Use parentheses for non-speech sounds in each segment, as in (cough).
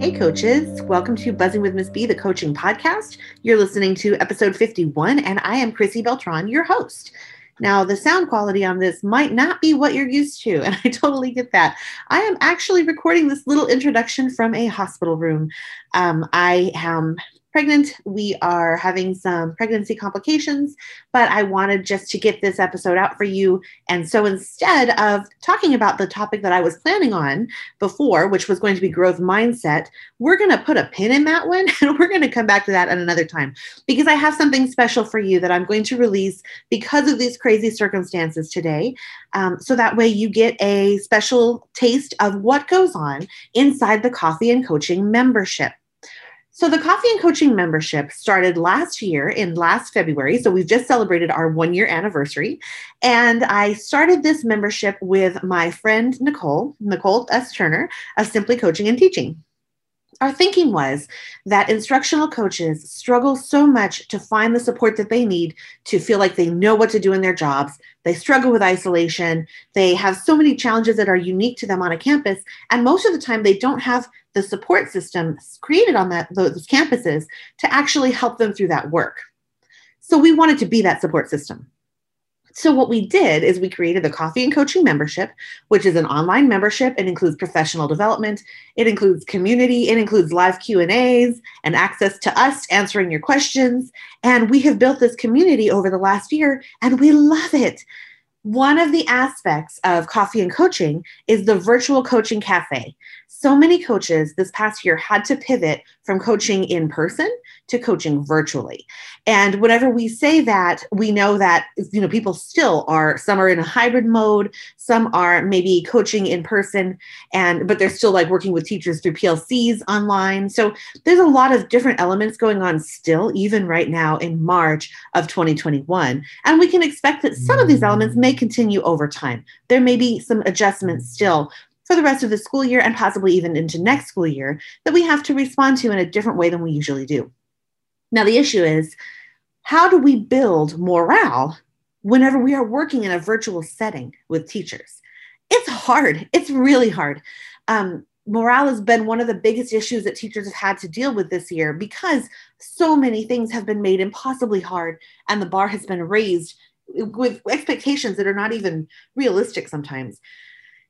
Hey, coaches. Welcome to Buzzing with Miss B, the coaching podcast. You're listening to episode 51, and I am Chrissy Beltran, your host. Now, the sound quality on this might not be what you're used to, and (laughs) I totally get that. I am actually recording this little introduction from a hospital room. Um, I am pregnant. We are having some pregnancy complications, but I wanted just to get this episode out for you. And so instead of talking about the topic that I was planning on before, which was going to be growth mindset, we're going to put a pin in that one (laughs) and we're going to come back to that at another time because I have something special for you that I'm going to release because of these crazy circumstances today. Um, so that way you get a special taste of what goes on inside the Coffee and Coaching membership. So the Coffee and Coaching membership started last year in last February. So we've just celebrated our one year anniversary. And I started this membership with my friend Nicole, Nicole S. Turner of Simply Coaching and Teaching our thinking was that instructional coaches struggle so much to find the support that they need to feel like they know what to do in their jobs. They struggle with isolation. They have so many challenges that are unique to them on a campus. And most of the time, they don't have the support system created on that, those campuses to actually help them through that work. So we wanted to be that support system. So what we did is we created the Coffee and Coaching membership, which is an online membership. It includes professional development, it includes community, it includes live Q&As and access to us answering your questions. And we have built this community over the last year and we love it. One of the aspects of coffee and coaching is the virtual coaching cafe. So many coaches this past year had to pivot from coaching in person to coaching virtually. And whenever we say that, we know that you know people still are some are in a hybrid mode, some are maybe coaching in person and but they're still like working with teachers through PLCs online. So there's a lot of different elements going on still even right now in March of 2021. And we can expect that some of these elements may continue over time. There may be some adjustments still for the rest of the school year and possibly even into next school year that we have to respond to in a different way than we usually do. Now, the issue is how do we build morale whenever we are working in a virtual setting with teachers? It's hard. It's really hard. Um, morale has been one of the biggest issues that teachers have had to deal with this year because so many things have been made impossibly hard and the bar has been raised with expectations that are not even realistic sometimes.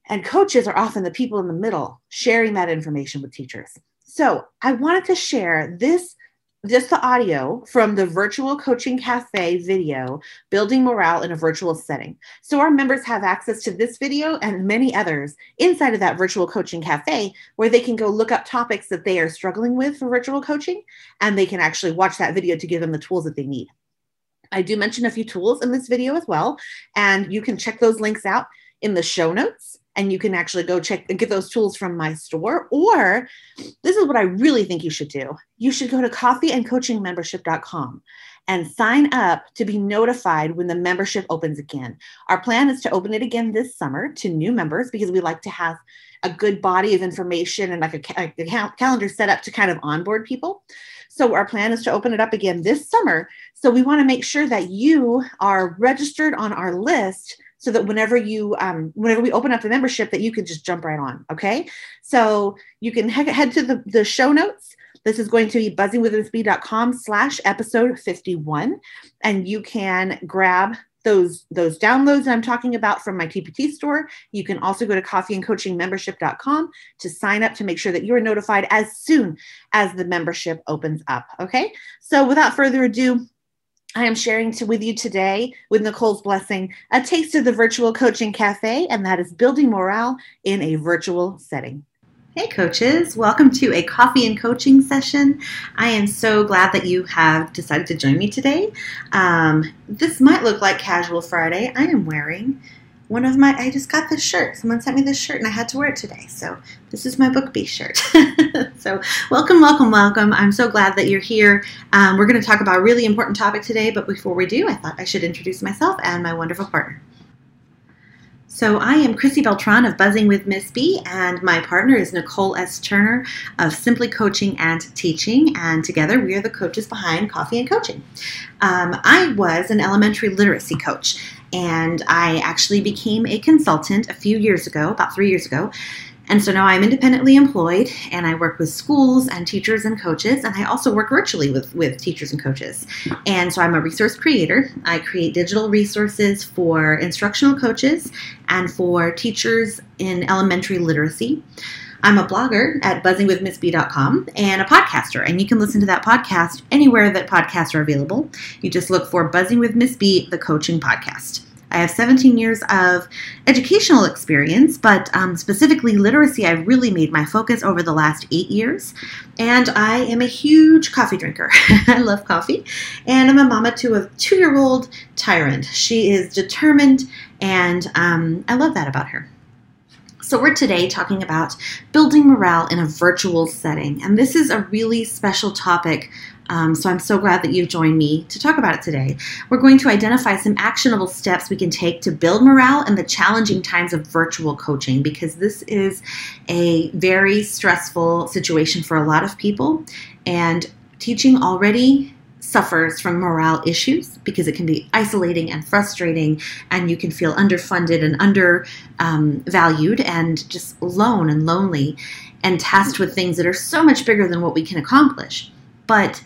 And coaches are often the people in the middle sharing that information with teachers. So I wanted to share this just the audio from the virtual coaching cafe video building morale in a virtual setting so our members have access to this video and many others inside of that virtual coaching cafe where they can go look up topics that they are struggling with for virtual coaching and they can actually watch that video to give them the tools that they need i do mention a few tools in this video as well and you can check those links out in the show notes and you can actually go check and get those tools from my store. Or this is what I really think you should do. You should go to coffeeandcoachingmembership.com and sign up to be notified when the membership opens again. Our plan is to open it again this summer to new members because we like to have a good body of information and like a, a calendar set up to kind of onboard people. So our plan is to open it up again this summer. So we want to make sure that you are registered on our list so that whenever you um, whenever we open up the membership that you can just jump right on okay so you can he- head to the, the show notes this is going to be buzzingwithmsb.com slash episode 51 and you can grab those those downloads i'm talking about from my tpt store you can also go to coffeeandcoachingmembership.com to sign up to make sure that you are notified as soon as the membership opens up okay so without further ado I am sharing to, with you today, with Nicole's blessing, a taste of the virtual coaching cafe, and that is building morale in a virtual setting. Hey, coaches, welcome to a coffee and coaching session. I am so glad that you have decided to join me today. Um, this might look like casual Friday. I am wearing one of my, I just got this shirt. Someone sent me this shirt and I had to wear it today. So this is my Book shirt. (laughs) so welcome, welcome, welcome. I'm so glad that you're here. Um, we're going to talk about a really important topic today, but before we do, I thought I should introduce myself and my wonderful partner. So I am Chrissy Beltran of Buzzing with Miss B, and my partner is Nicole S. Turner of Simply Coaching and Teaching, and together we are the coaches behind Coffee and Coaching. Um, I was an elementary literacy coach, and I actually became a consultant a few years ago, about three years ago, and so now I'm independently employed and I work with schools and teachers and coaches. And I also work virtually with, with teachers and coaches. And so I'm a resource creator. I create digital resources for instructional coaches and for teachers in elementary literacy. I'm a blogger at buzzingwithmissb.com and a podcaster, and you can listen to that podcast anywhere that podcasts are available. You just look for Buzzing with Miss B, the coaching podcast. I have 17 years of educational experience, but um, specifically literacy, I've really made my focus over the last eight years. And I am a huge coffee drinker. (laughs) I love coffee. And I'm a mama to a two year old tyrant. She is determined, and um, I love that about her. So, we're today talking about building morale in a virtual setting. And this is a really special topic um, so I'm so glad that you've joined me to talk about it today. We're going to identify some actionable steps we can take to build morale in the challenging times of virtual coaching because this is a very stressful situation for a lot of people. And teaching already suffers from morale issues because it can be isolating and frustrating, and you can feel underfunded and undervalued um, and just alone and lonely and tasked with things that are so much bigger than what we can accomplish. But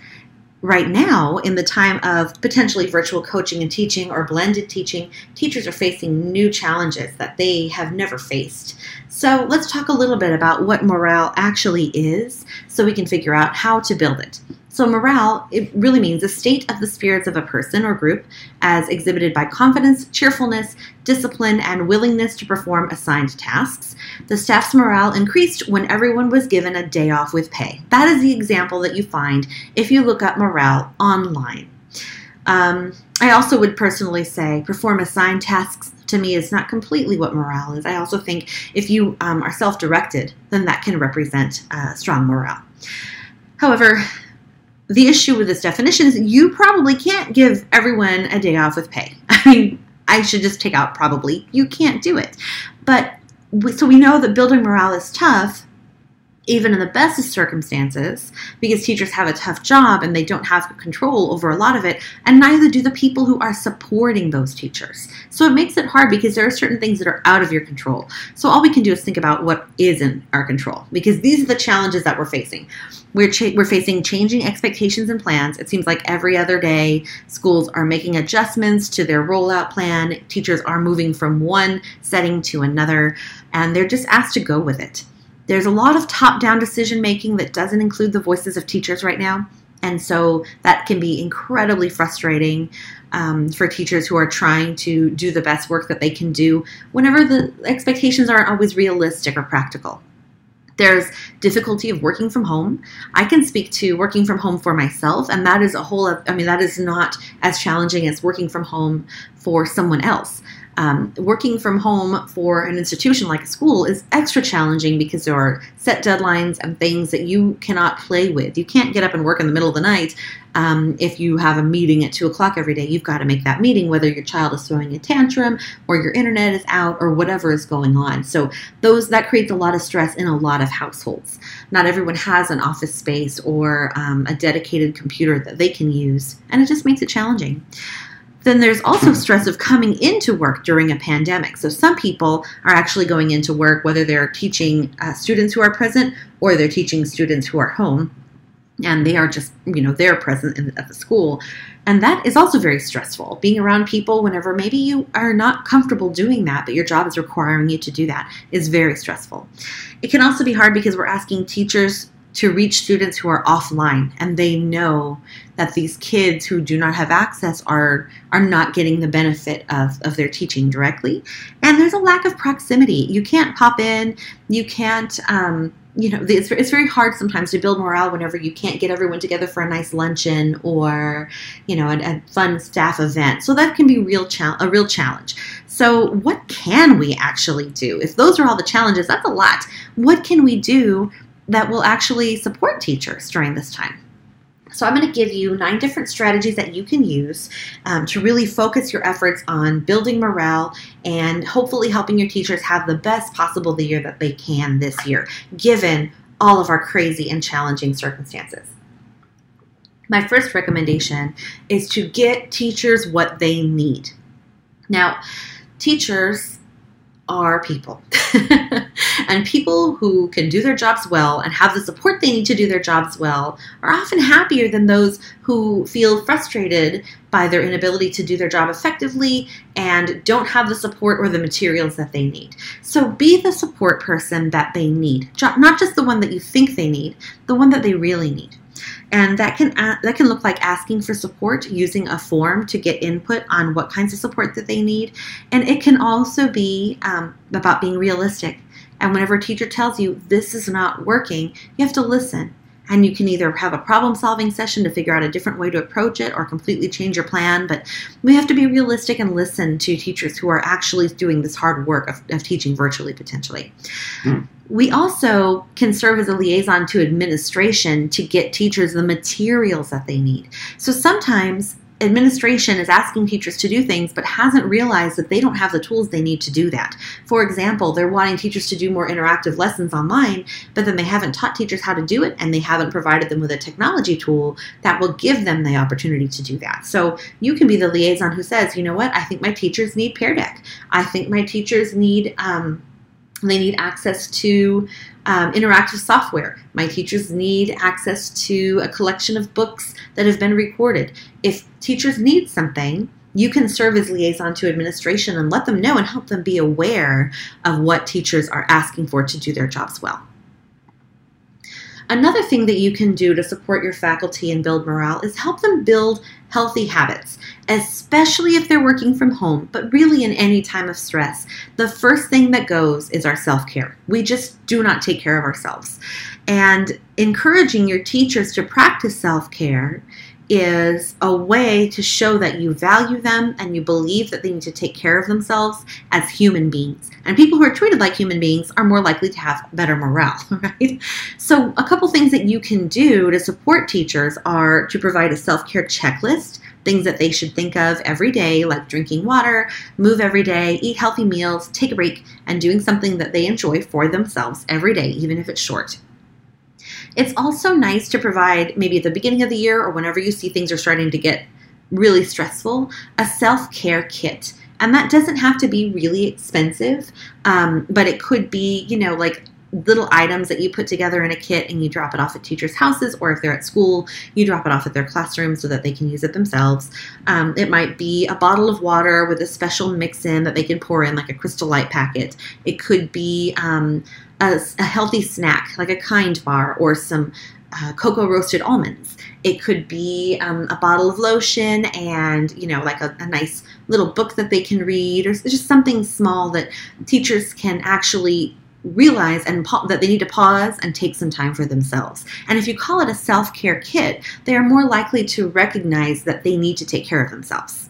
right now, in the time of potentially virtual coaching and teaching or blended teaching, teachers are facing new challenges that they have never faced. So let's talk a little bit about what morale actually is so we can figure out how to build it. So, morale, it really means a state of the spirits of a person or group as exhibited by confidence, cheerfulness, discipline, and willingness to perform assigned tasks. The staff's morale increased when everyone was given a day off with pay. That is the example that you find if you look up morale online. Um, I also would personally say perform assigned tasks to me is not completely what morale is. I also think if you um, are self directed, then that can represent uh, strong morale. However, the issue with this definition is you probably can't give everyone a day off with pay. (laughs) I mean, I should just take out probably. You can't do it. But so we know that building morale is tough, even in the best of circumstances, because teachers have a tough job and they don't have control over a lot of it, and neither do the people who are supporting those teachers. So it makes it hard because there are certain things that are out of your control. So all we can do is think about what is in our control, because these are the challenges that we're facing. We're, cha- we're facing changing expectations and plans. It seems like every other day, schools are making adjustments to their rollout plan. Teachers are moving from one setting to another, and they're just asked to go with it. There's a lot of top down decision making that doesn't include the voices of teachers right now. And so that can be incredibly frustrating um, for teachers who are trying to do the best work that they can do whenever the expectations aren't always realistic or practical. There's difficulty of working from home. I can speak to working from home for myself, and that is a whole, I mean, that is not as challenging as working from home for someone else um, working from home for an institution like a school is extra challenging because there are set deadlines and things that you cannot play with. You can't get up and work in the middle of the night um, if you have a meeting at two o'clock every day. You've got to make that meeting, whether your child is throwing a tantrum or your internet is out or whatever is going on. So those that creates a lot of stress in a lot of households. Not everyone has an office space or um, a dedicated computer that they can use, and it just makes it challenging. Then there's also stress of coming into work during a pandemic. So some people are actually going into work, whether they're teaching uh, students who are present or they're teaching students who are home, and they are just, you know, they're present in, at the school. And that is also very stressful. Being around people whenever maybe you are not comfortable doing that, but your job is requiring you to do that, is very stressful. It can also be hard because we're asking teachers to reach students who are offline. And they know that these kids who do not have access are are not getting the benefit of, of their teaching directly. And there's a lack of proximity. You can't pop in. You can't um, you know it's, it's very hard sometimes to build morale whenever you can't get everyone together for a nice luncheon or you know a, a fun staff event. So that can be real cha- a real challenge. So, what can we actually do? If those are all the challenges, that's a lot. What can we do that will actually support teachers during this time? So, I'm going to give you nine different strategies that you can use um, to really focus your efforts on building morale and hopefully helping your teachers have the best possible year that they can this year, given all of our crazy and challenging circumstances. My first recommendation is to get teachers what they need. Now, teachers are people. (laughs) and people who can do their jobs well and have the support they need to do their jobs well are often happier than those who feel frustrated by their inability to do their job effectively and don't have the support or the materials that they need. So be the support person that they need, not just the one that you think they need, the one that they really need and that can that can look like asking for support using a form to get input on what kinds of support that they need. And it can also be um, about being realistic. And whenever a teacher tells you this is not working you have to listen and you can either have a problem solving session to figure out a different way to approach it or completely change your plan but we have to be realistic and listen to teachers who are actually doing this hard work of, of teaching virtually potentially mm we also can serve as a liaison to administration to get teachers the materials that they need. So sometimes administration is asking teachers to do things but hasn't realized that they don't have the tools they need to do that. For example, they're wanting teachers to do more interactive lessons online, but then they haven't taught teachers how to do it and they haven't provided them with a technology tool that will give them the opportunity to do that. So you can be the liaison who says, you know what, I think my teachers need Pear Deck. I think my teachers need um, they need access to um, interactive software. My teachers need access to a collection of books that have been recorded. If teachers need something, you can serve as liaison to administration and let them know and help them be aware of what teachers are asking for to do their jobs well. Another thing that you can do to support your faculty and build morale is help them build healthy habits, especially if they're working from home, but really in any time of stress. The first thing that goes is our self care. We just do not take care of ourselves. And encouraging your teachers to practice self care is a way to show that you value them and you believe that they need to take care of themselves as human beings. And people who are treated like human beings are more likely to have better morale, (laughs) right? So, a couple things that you can do to support teachers are to provide a self care checklist. Things that they should think of every day, like drinking water, move every day, eat healthy meals, take a break, and doing something that they enjoy for themselves every day, even if it's short. It's also nice to provide, maybe at the beginning of the year or whenever you see things are starting to get really stressful, a self care kit. And that doesn't have to be really expensive, um, but it could be, you know, like little items that you put together in a kit and you drop it off at teachers' houses, or if they're at school, you drop it off at their classroom so that they can use it themselves. Um, it might be a bottle of water with a special mix in that they can pour in, like a crystal light packet. It could be um, a, a healthy snack like a kind bar or some uh, cocoa roasted almonds. It could be um, a bottle of lotion and, you know, like a, a, nice little book that they can read or just something small that teachers can actually realize and that they need to pause and take some time for themselves. And if you call it a self care kit, they are more likely to recognize that they need to take care of themselves.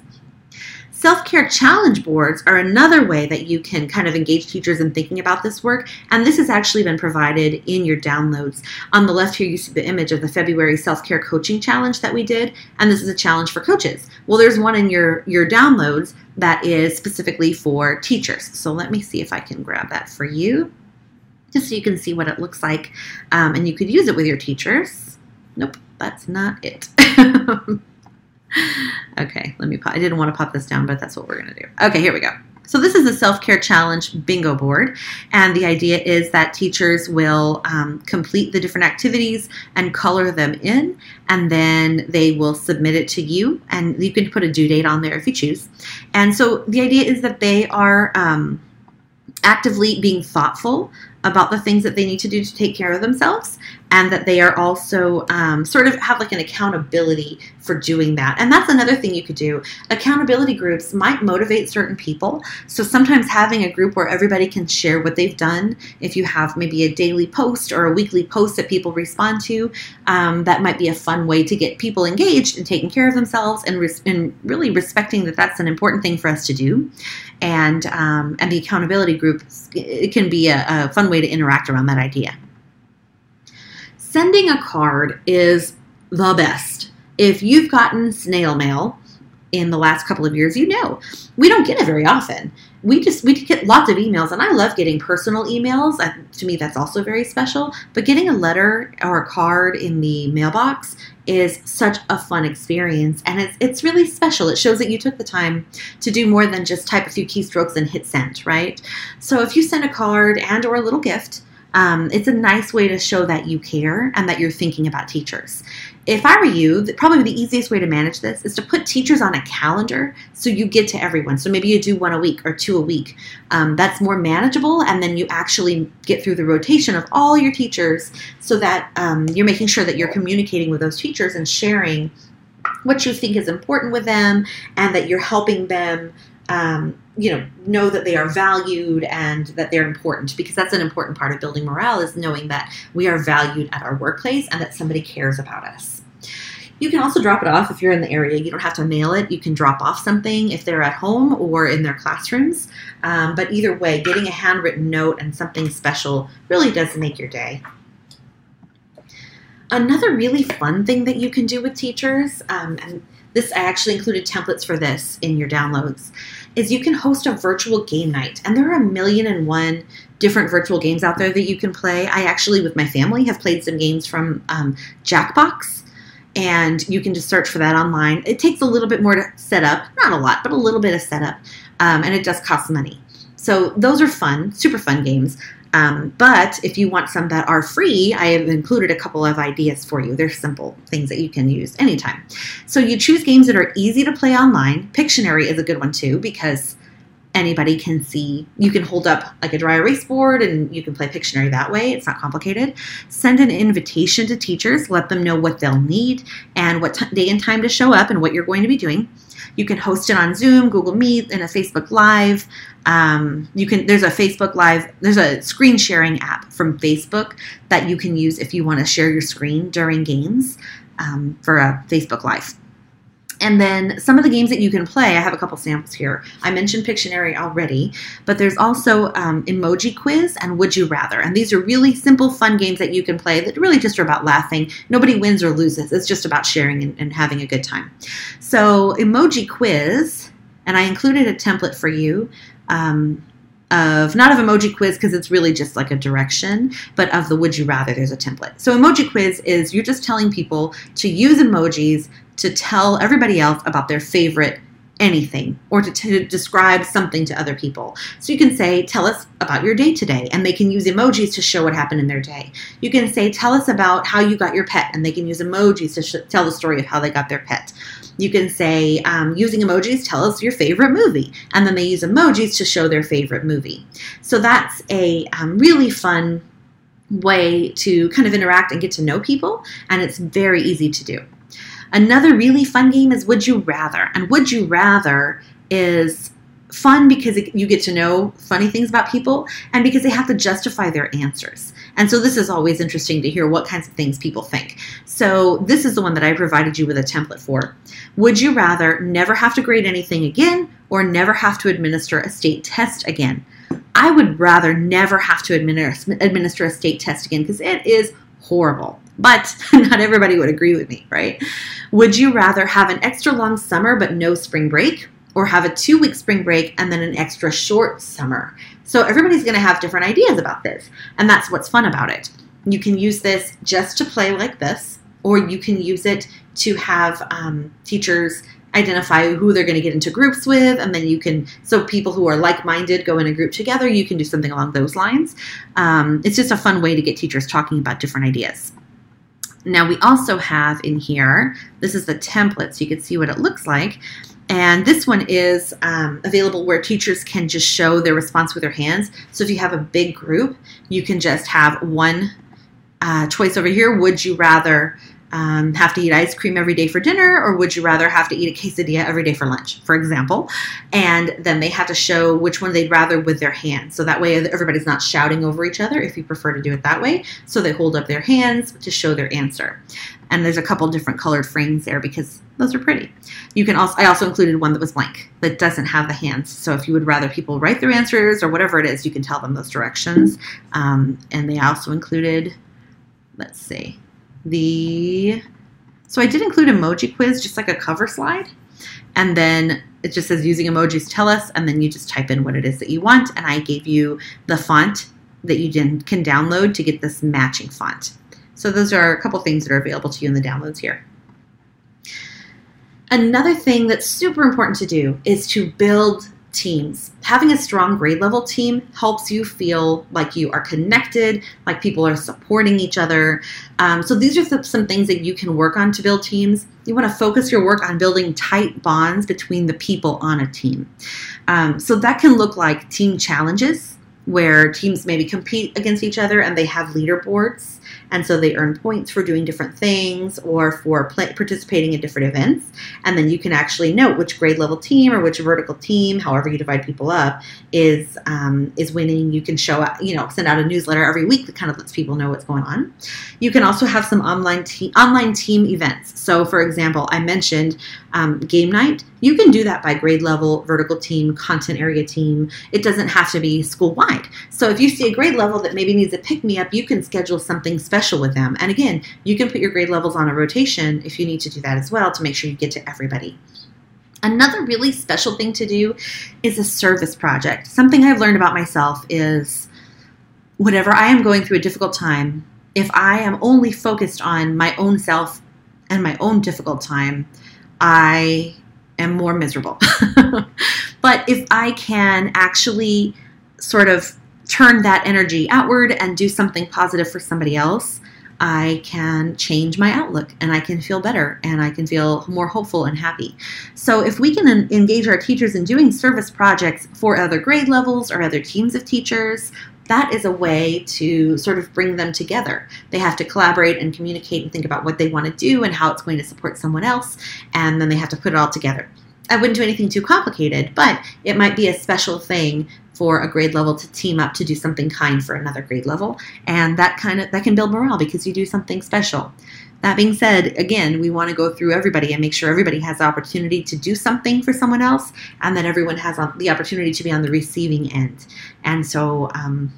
Self care challenge boards are another way that you can kind of engage teachers in thinking about this work, and this has actually been provided in your downloads. On the left here, you see the image of the February self care coaching challenge that we did, and this is a challenge for coaches. Well, there's one in your, your downloads that is specifically for teachers. So let me see if I can grab that for you, just so you can see what it looks like, um, and you could use it with your teachers. Nope, that's not it. (laughs) okay, let me pop. I didn't want to pop this down, but that's what we're going to do. Okay, here we go. So this is a self-care challenge bingo board, and the idea is that teachers will um, complete the different activities and color them in, and then they will submit it to you, and you can put a due date on there if you choose. And so the idea is that they are um, actively being thoughtful about the things that they need to do to take care of themselves and that they are also um, sort of have like an accountability for doing that. And that's another thing you could do. Accountability groups might motivate certain people. So sometimes having a group where everybody can share what they've done, if you have maybe a daily post or a weekly post that people respond to, um, that might be a fun way to get people engaged and taking care of themselves and, res- and really respecting that that's an important thing for us to do. And, um, and the accountability group, it can be a, a fun way to interact around that idea sending a card is the best. If you've gotten snail mail in the last couple of years, you know we don't get it very often. We just we get lots of emails, and I love getting personal emails. to me, that's also very special. But getting a letter or a card in the mailbox is such a fun experience, and it's it's really special. It shows that you took the time to do more than just type a few keystrokes and hit send, right? So if you send a card and or a little gift um, it's a nice way to show that you care and that you're thinking about teachers. If I were you, probably the easiest way to manage this is to put teachers on a calendar so you get to everyone. So maybe you do one a week or two a week. Um, that's more manageable, and then you actually get through the rotation of all your teachers so that um, you're making sure that you're communicating with those teachers and sharing what you think is important with them and that you're helping them um, you know know that they are valued and that they're important because that's an important part of building morale is knowing that we are valued at our workplace and that somebody cares about us. You can also drop it off if you're in the area. You don't have to mail it. You can drop off something if they're at home or in their classrooms. Um, but either way getting a handwritten note and something special really does make your day. Another really fun thing that you can do with teachers um, and this I actually included templates for this in your downloads is you can host a virtual game night. And there are a million and one different virtual games out there that you can play. I actually, with my family, have played some games from um, Jackbox. And you can just search for that online. It takes a little bit more to set up, not a lot, but a little bit of setup, um, and it does cost money. So those are fun, super fun games. Um, but if you want some that are free, I have included a couple of ideas for you. They're simple things that you can use anytime. So you choose games that are easy to play online. Pictionary is a good one too because anybody can see. You can hold up like a dry erase board and you can play Pictionary that way. It's not complicated. Send an invitation to teachers, let them know what they'll need and what t- day and time to show up and what you're going to be doing. You can host it on Zoom, Google Meet, and a Facebook Live. Um, you can. There's a Facebook Live. There's a screen sharing app from Facebook that you can use if you want to share your screen during games um, for a Facebook Live. And then some of the games that you can play, I have a couple samples here. I mentioned Pictionary already, but there's also um, Emoji Quiz and Would You Rather. And these are really simple, fun games that you can play that really just are about laughing. Nobody wins or loses, it's just about sharing and, and having a good time. So, Emoji Quiz, and I included a template for you. Um, of not of emoji quiz because it's really just like a direction, but of the would you rather, there's a template. So, emoji quiz is you're just telling people to use emojis to tell everybody else about their favorite anything or to, to, describe something to other people. So you can say, Tell us about your day today, and they can use emojis to show what happened in their day. You can say, Tell us about how you got your pet, and they can use emojis to sh- tell the story of how they got their pet. You can say, um, using emojis, tell us your favorite movie. And then they use emojis to show their favorite movie. So that's a um, really fun way to kind of interact and get to know people, and it's very easy to do. Another really fun game is Would You Rather. And Would You Rather is fun because you get to know funny things about people and because they have to justify their answers. And so this is always interesting to hear what kinds of things people think. So this is the one that I provided you with a template for. Would you rather never have to grade anything again or never have to administer a state test again? I would rather never have to administer, administer a state test again because it is horrible. But (laughs) not everybody would agree with me, right? Would you rather have an extra long summer but no spring break? Or have a two week spring break and then an extra short summer? So everybody's going to have different ideas about this. And that's what's fun about it. You can use this just to play like this, or you can use it to have um, teachers identify who they're going to get into groups with and then you can so people who are like-minded go in a group together you can do something along those lines um, it's just a fun way to get teachers talking about different ideas Now we also have in here, this is the template so you can see what it looks like. And this one is um, available where teachers can just show their response with their hands. So if you have a big group, you can just have one uh, choice over here. Would you rather um, have to eat ice cream every day for dinner, or would you rather have to eat a quesadilla every day for lunch, for example? And then they have to show which one they'd rather with their hands. So that way everybody's not shouting over each other if you prefer to do it that way. So they hold up their hands to show their answer. And there's a couple different colored frames there because those are pretty. You can also I also included one that was blank that doesn't have the hands. So if you would rather people write their answers or whatever it is, you can tell them those directions. Um, and they also included, let's see, the so I did include emoji quiz, just like a cover slide. And then it just says using emojis tell us, and then you just type in what it is that you want. And I gave you the font that you can download to get this matching font. So those are a couple things that are available to you in the downloads here. Another thing that's super important to do is to build teams. Having a strong grade level team helps you feel like you are connected, like people are supporting each other. Um, so, these are some things that you can work on to build teams. You want to focus your work on building tight bonds between the people on a team. Um, so, that can look like team challenges where teams maybe compete against each other and they have leaderboards and so they earn points for doing different things or for play, participating in different events. And then you can actually note which grade level team or which vertical team, however you divide people up, is um, is winning. You can show out, you know, send out a newsletter every week that kind of lets people know what's going on. You can also have some online team online team events. So, for example, I mentioned um, game night. You can do that by grade level, vertical team, content area team. It doesn't have to be school wide. So, if you see a grade level that maybe needs a pick me up, you can schedule something special with them. And again, you can put your grade levels on a rotation if you need to do that as well to make sure you get to everybody. Another really special thing to do is a service project. Something I've learned about myself is whatever I am going through a difficult time, if I am only focused on my own self and my own difficult time, I am more miserable. (laughs) but if I can actually sort of turn that energy outward and do something positive for somebody else, I can change my outlook and I can feel better and I can feel more hopeful and happy. So, if we can engage our teachers in doing service projects for other grade levels or other teams of teachers, that is a way to sort of bring them together. They have to collaborate and communicate and think about what they want to do and how it's going to support someone else, and then they have to put it all together. I wouldn't do anything too complicated, but it might be a special thing for a grade level to team up to do something kind for another grade level, and that kind of that can build morale because you do something special. That being said, again, we want to go through everybody and make sure everybody has the opportunity to do something for someone else, and that everyone has the opportunity to be on the receiving end. And so, um,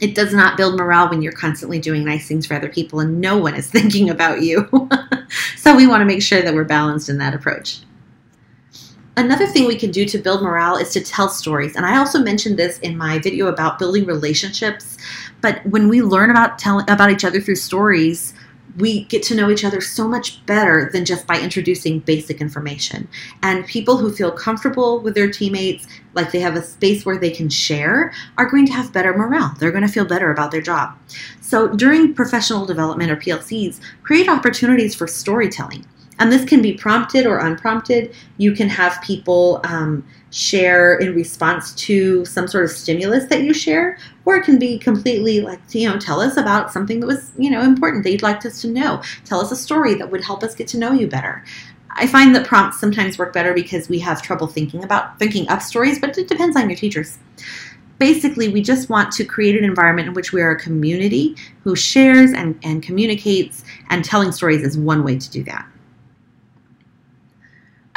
it does not build morale when you're constantly doing nice things for other people and no one is (laughs) thinking about you. (laughs) so we want to make sure that we're balanced in that approach. Another thing we can do to build morale is to tell stories. And I also mentioned this in my video about building relationships. But when we learn about telling about each other through stories, we get to know each other so much better than just by introducing basic information. And people who feel comfortable with their teammates, like they have a space where they can share, are going to have better morale. They're going to feel better about their job. So during professional development or PLCs, create opportunities for storytelling. And this can be prompted or unprompted. You can have people um, share in response to some sort of stimulus that you share, or it can be completely like, you know, tell us about something that was, you know, important that you'd like us to know. Tell us a story that would help us get to know you better. I find that prompts sometimes work better because we have trouble thinking about thinking up stories, but it depends on your teachers basically we just want to create an environment in which we are a community who shares and, and communicates and telling stories is one way to do that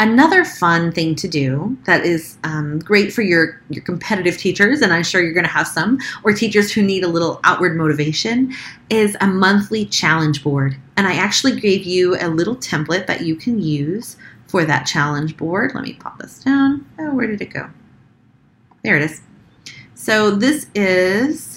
Another fun thing to do that is um, great for your, your competitive teachers, and I'm sure you're going to have some, or teachers who need a little outward motivation, is a monthly challenge board. And I actually gave you a little template that you can use for that challenge board. Let me pop this down. Oh, where did it go? There it is. So this is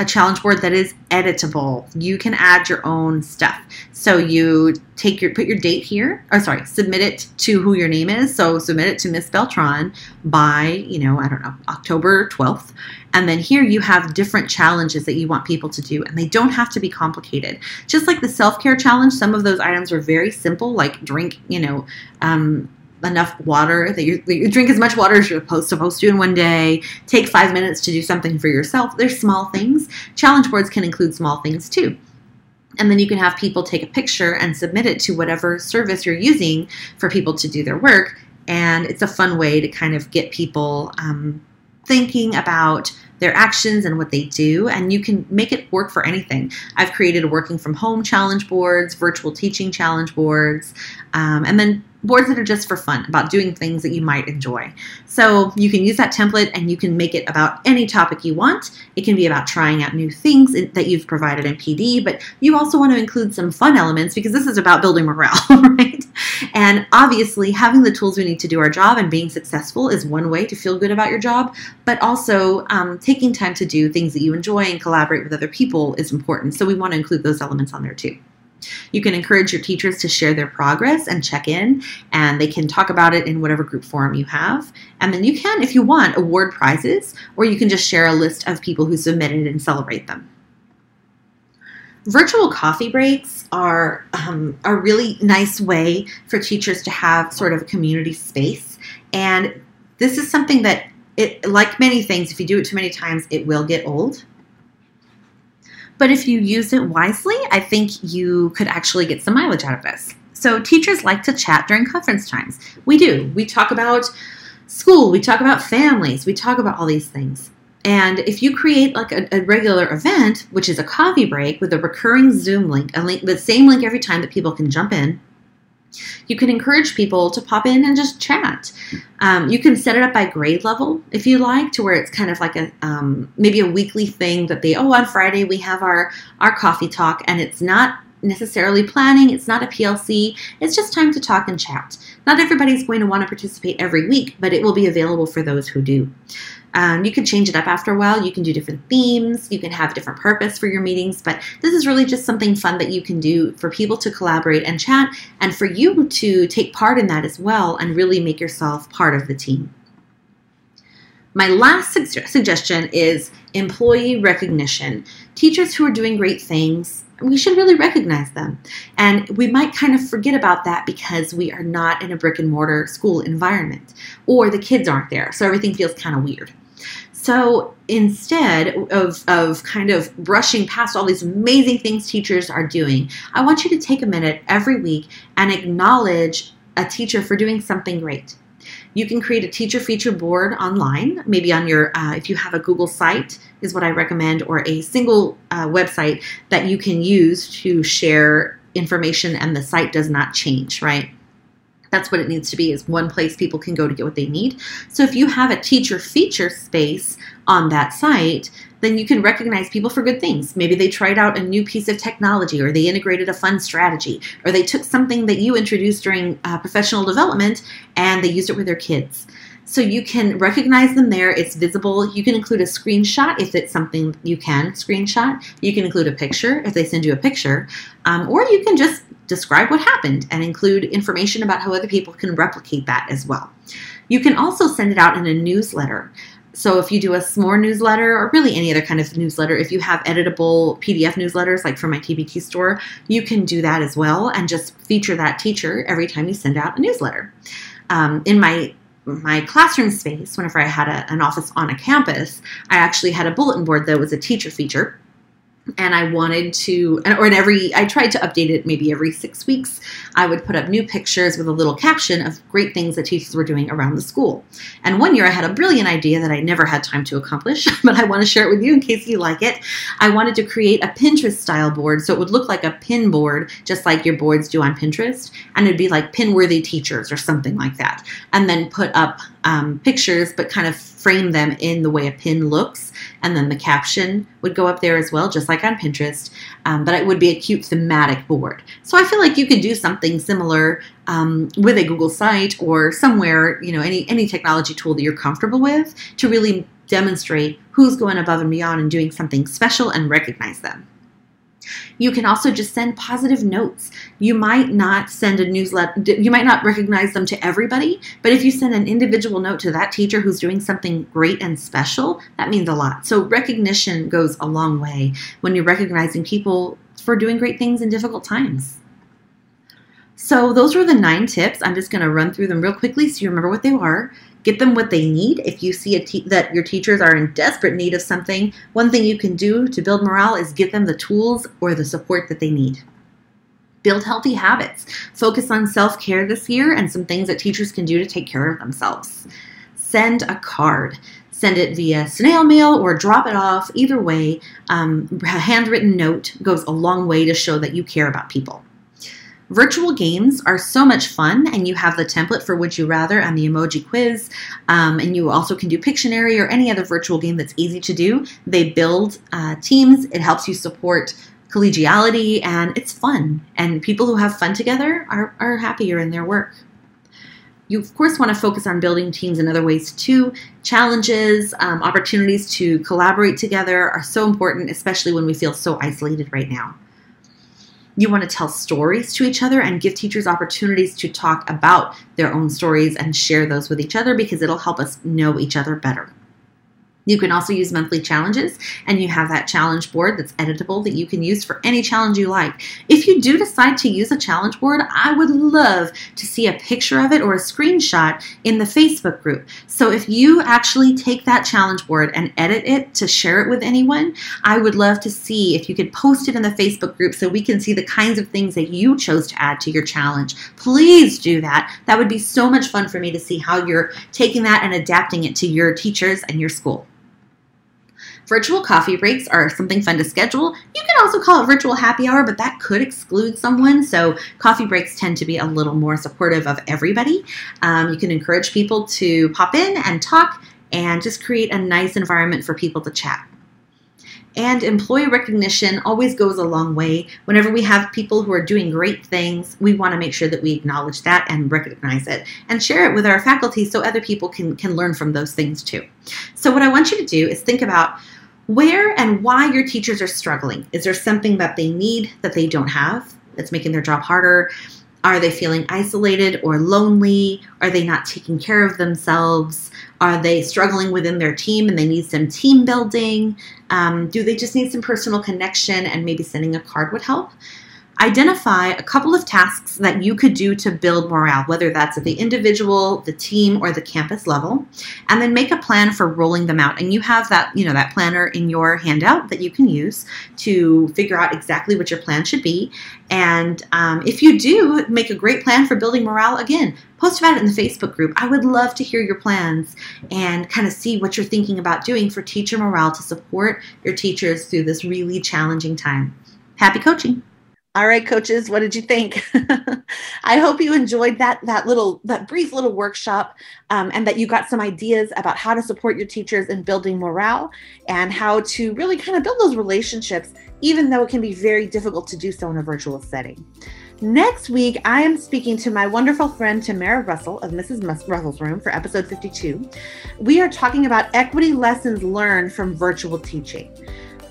a challenge board that is editable. You can add your own stuff. So you take your put your date here, or sorry, submit it to who your name is. So submit it to Miss Beltran by, you know, I don't know, October 12th. And then here you have different challenges that you want people to do, and they don't have to be complicated. Just like the self care challenge, some of those items are very simple, like drink, you know, um, enough water that you, drink as much water as you're supposed, supposed to in one day. Take five minutes to do something for yourself. There's small things. Challenge boards can include small things too. And then you can have people take a picture and submit it to whatever service you're using for people to do their work. And it's a fun way to kind of get people um, thinking about their actions and what they do, and you can make it work for anything. I've created working from home challenge boards, virtual teaching challenge boards, um, and then boards that are just for fun about doing things that you might enjoy. So you can use that template and you can make it about any topic you want. It can be about trying out new things that you've provided in PD, but you also want to include some fun elements because this is about building morale, (laughs) right? And obviously, having the tools we need to do our job and being successful is one way to feel good about your job, but also um, taking time to do things that you enjoy and collaborate with other people is important. So we want to include those elements on there too. You can encourage your teachers to share their progress and check in, and they can talk about it in whatever group forum you have. And then you can, if you want, award prizes, or you can just share a list of people who submitted and celebrate them. Virtual coffee breaks are um, a really nice way for teachers to have sort of a community space. And this is something that, it, like many things, if you do it too many times, it will get old. But if you use it wisely, I think you could actually get some mileage out of this. So teachers like to chat during conference times. We do. We talk about school, we talk about families, we talk about all these things. And if you create like a, a, regular event, which is a coffee break with a recurring Zoom link, a link, the same link every time that people can jump in, you can encourage people to pop in and just chat. Um, you can set it up by grade level if you like, to where it's kind of like a um, maybe a weekly thing that they oh on Friday we have our our coffee talk, and it's not necessarily planning. It's not a PLC. It's just time to talk and chat. Not everybody's going to want to participate every week, but it will be available for those who do. Um, you can change it up after a while. You can do different themes. You can have different purpose for your meetings. But this is really just something fun that you can do for people to collaborate and chat, and for you to take part in that as well and really make yourself part of the team. My last su- suggestion is employee recognition. Teachers who are doing great things, we should really recognize them. And we might kind of forget about that because we are not in a brick and mortar school environment or the kids aren't there. So everything feels kind of weird. So instead of, of kind of brushing past all these amazing things teachers are doing, I want you to take a minute every week and acknowledge a teacher for doing something great. You can create a teacher feature board online, maybe on your, uh, if you have a Google site, is what I recommend, or a single uh, website that you can use to share information and the site does not change, right? That's what it needs to be is one place people can go to get what they need. So if you have a teacher feature space on that site, then you can recognize people for good things. Maybe they tried out a new piece of technology, or they integrated a fun strategy, or they took something that you introduced during uh, professional development and they used it with their kids. So you can recognize them there. It's visible. You can include a screenshot if it's something you can screenshot. You can include a picture if they send you a picture, um, or you can just describe what happened and include information about how other people can replicate that as well. You can also send it out in a newsletter. So if you do a SMORE newsletter or really any other kind of newsletter, if you have editable PDF newsletters like from my TPT store, you can do that as well and just feature that teacher every time you send out a newsletter. Um, in my my classroom space, whenever I had a, an office on a campus, I actually had a bulletin board that was a teacher feature and I wanted to, or in every, I tried to update it maybe every six weeks. I would put up new pictures with a little caption of great things that teachers were doing around the school. And one year I had a brilliant idea that I never had time to accomplish, (laughs) but I want to share it with you in case you like it. I wanted to create a Pinterest style board so it would look like a pin board, just like your boards do on Pinterest. And it'd be like pin worthy teachers or something like that. And then put up um, pictures, but kind of frame them in the way a pin looks. And then the caption would go up there as well, just like on Pinterest. Um, but it would be a cute thematic board. So I feel like you could do something similar um, with a Google site or somewhere, you know, any any technology tool that you're comfortable with to really demonstrate who's going above and beyond and doing something special and recognize them. You can also just send positive notes. You might not send a newsletter, you might not recognize them to everybody, but if you send an individual note to that teacher who's doing something great and special, that means a lot. So, recognition goes a long way when you're recognizing people for doing great things in difficult times. So, those were the nine tips. I'm just going to run through them real quickly so you remember what they are. Get them what they need. If you see te- that your teachers are in desperate need of something, one thing you can do to build morale is give them the tools or the support that they need. Build healthy habits. Focus on self care this year and some things that teachers can do to take care of themselves. Send a card send it via snail mail or drop it off. Either way, um, a handwritten note goes a long way to show that you care about people. Virtual games are so much fun, and you have the template for Would You Rather and the emoji quiz. Um, and you also can do Pictionary or any other virtual game that's easy to do. They build uh, teams, it helps you support collegiality, and it's fun. And people who have fun together are, are happier in their work. You, of course, want to focus on building teams in other ways too. Challenges, um, opportunities to collaborate together are so important, especially when we feel so isolated right now. You want to tell stories to each other and give teachers opportunities to talk about their own stories and share those with each other because it'll help us know each other better. You can also use monthly challenges, and you have that challenge board that's editable that you can use for any challenge you like. If you do decide to use a challenge board, I would love to see a picture of it or a screenshot in the Facebook group. So if you actually take that challenge board and edit it to share it with anyone, I would love to see if you could post it in the Facebook group so we can see the kinds of things that you chose to add to your challenge. Please do that. That would be so much fun for me to see how you're taking that and adapting it to your teachers and your school. Virtual coffee breaks are something fun to schedule. You can also call it virtual happy hour, but that could exclude someone. So, coffee breaks tend to be a little more supportive of everybody. Um, you can encourage people to pop in and talk and just create a nice environment for people to chat. And employee recognition always goes a long way. Whenever we have people who are doing great things, we want to make sure that we acknowledge that and recognize it and share it with our faculty so other people can, can learn from those things too. So, what I want you to do is think about where and why your teachers are struggling. Is there something that they need that they don't have that's making their job harder? Are they feeling isolated or lonely? Are they not taking care of themselves? Are they struggling within their team and they need some team building? Um, do they just need some personal connection and maybe sending a card would help? Identify a couple of tasks that you could do to build morale, whether that's at the individual, the team, or the campus level, and then make a plan for rolling them out. And you have that, you know, that planner in your handout that you can use to figure out exactly what your plan should be. And um, if you do make a great plan for building morale, again, post about it in the Facebook group. I would love to hear your plans and kind of see what you're thinking about doing for teacher morale to support your teachers through this really challenging time. Happy coaching! All right, coaches, what did you think? (laughs) I hope you enjoyed that that little that brief little workshop, um, and that you got some ideas about how to support your teachers in building morale and how to really kind of build those relationships, even though it can be very difficult to do so in a virtual setting. Next week, I am speaking to my wonderful friend Tamara Russell of Mrs. Russell's Room for episode 52. We are talking about equity lessons learned from virtual teaching.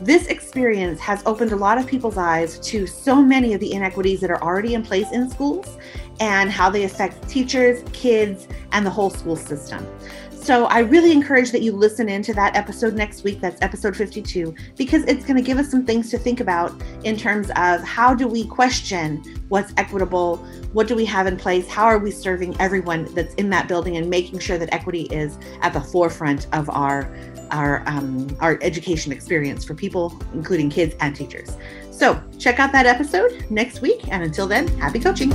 This experience has opened a lot of people's eyes to so many of the inequities that are already in place in schools and how they affect teachers, kids, and the whole school system. So I really encourage that you listen into that episode next week. That's episode 52, because it's going to give us some things to think about in terms of how do we question what's equitable? What do we have in place? How are we serving everyone that's in that building and making sure that equity is at the forefront of our our um, our education experience for people, including kids and teachers. So check out that episode next week, and until then, happy coaching.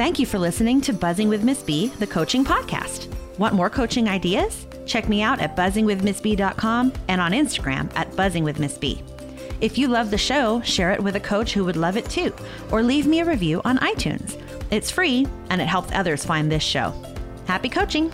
Thank you for listening to Buzzing with Miss B, the coaching podcast. Want more coaching ideas? Check me out at buzzingwithmissb.com and on Instagram at buzzingwithmissb. If you love the show, share it with a coach who would love it too, or leave me a review on iTunes. It's free and it helps others find this show. Happy coaching!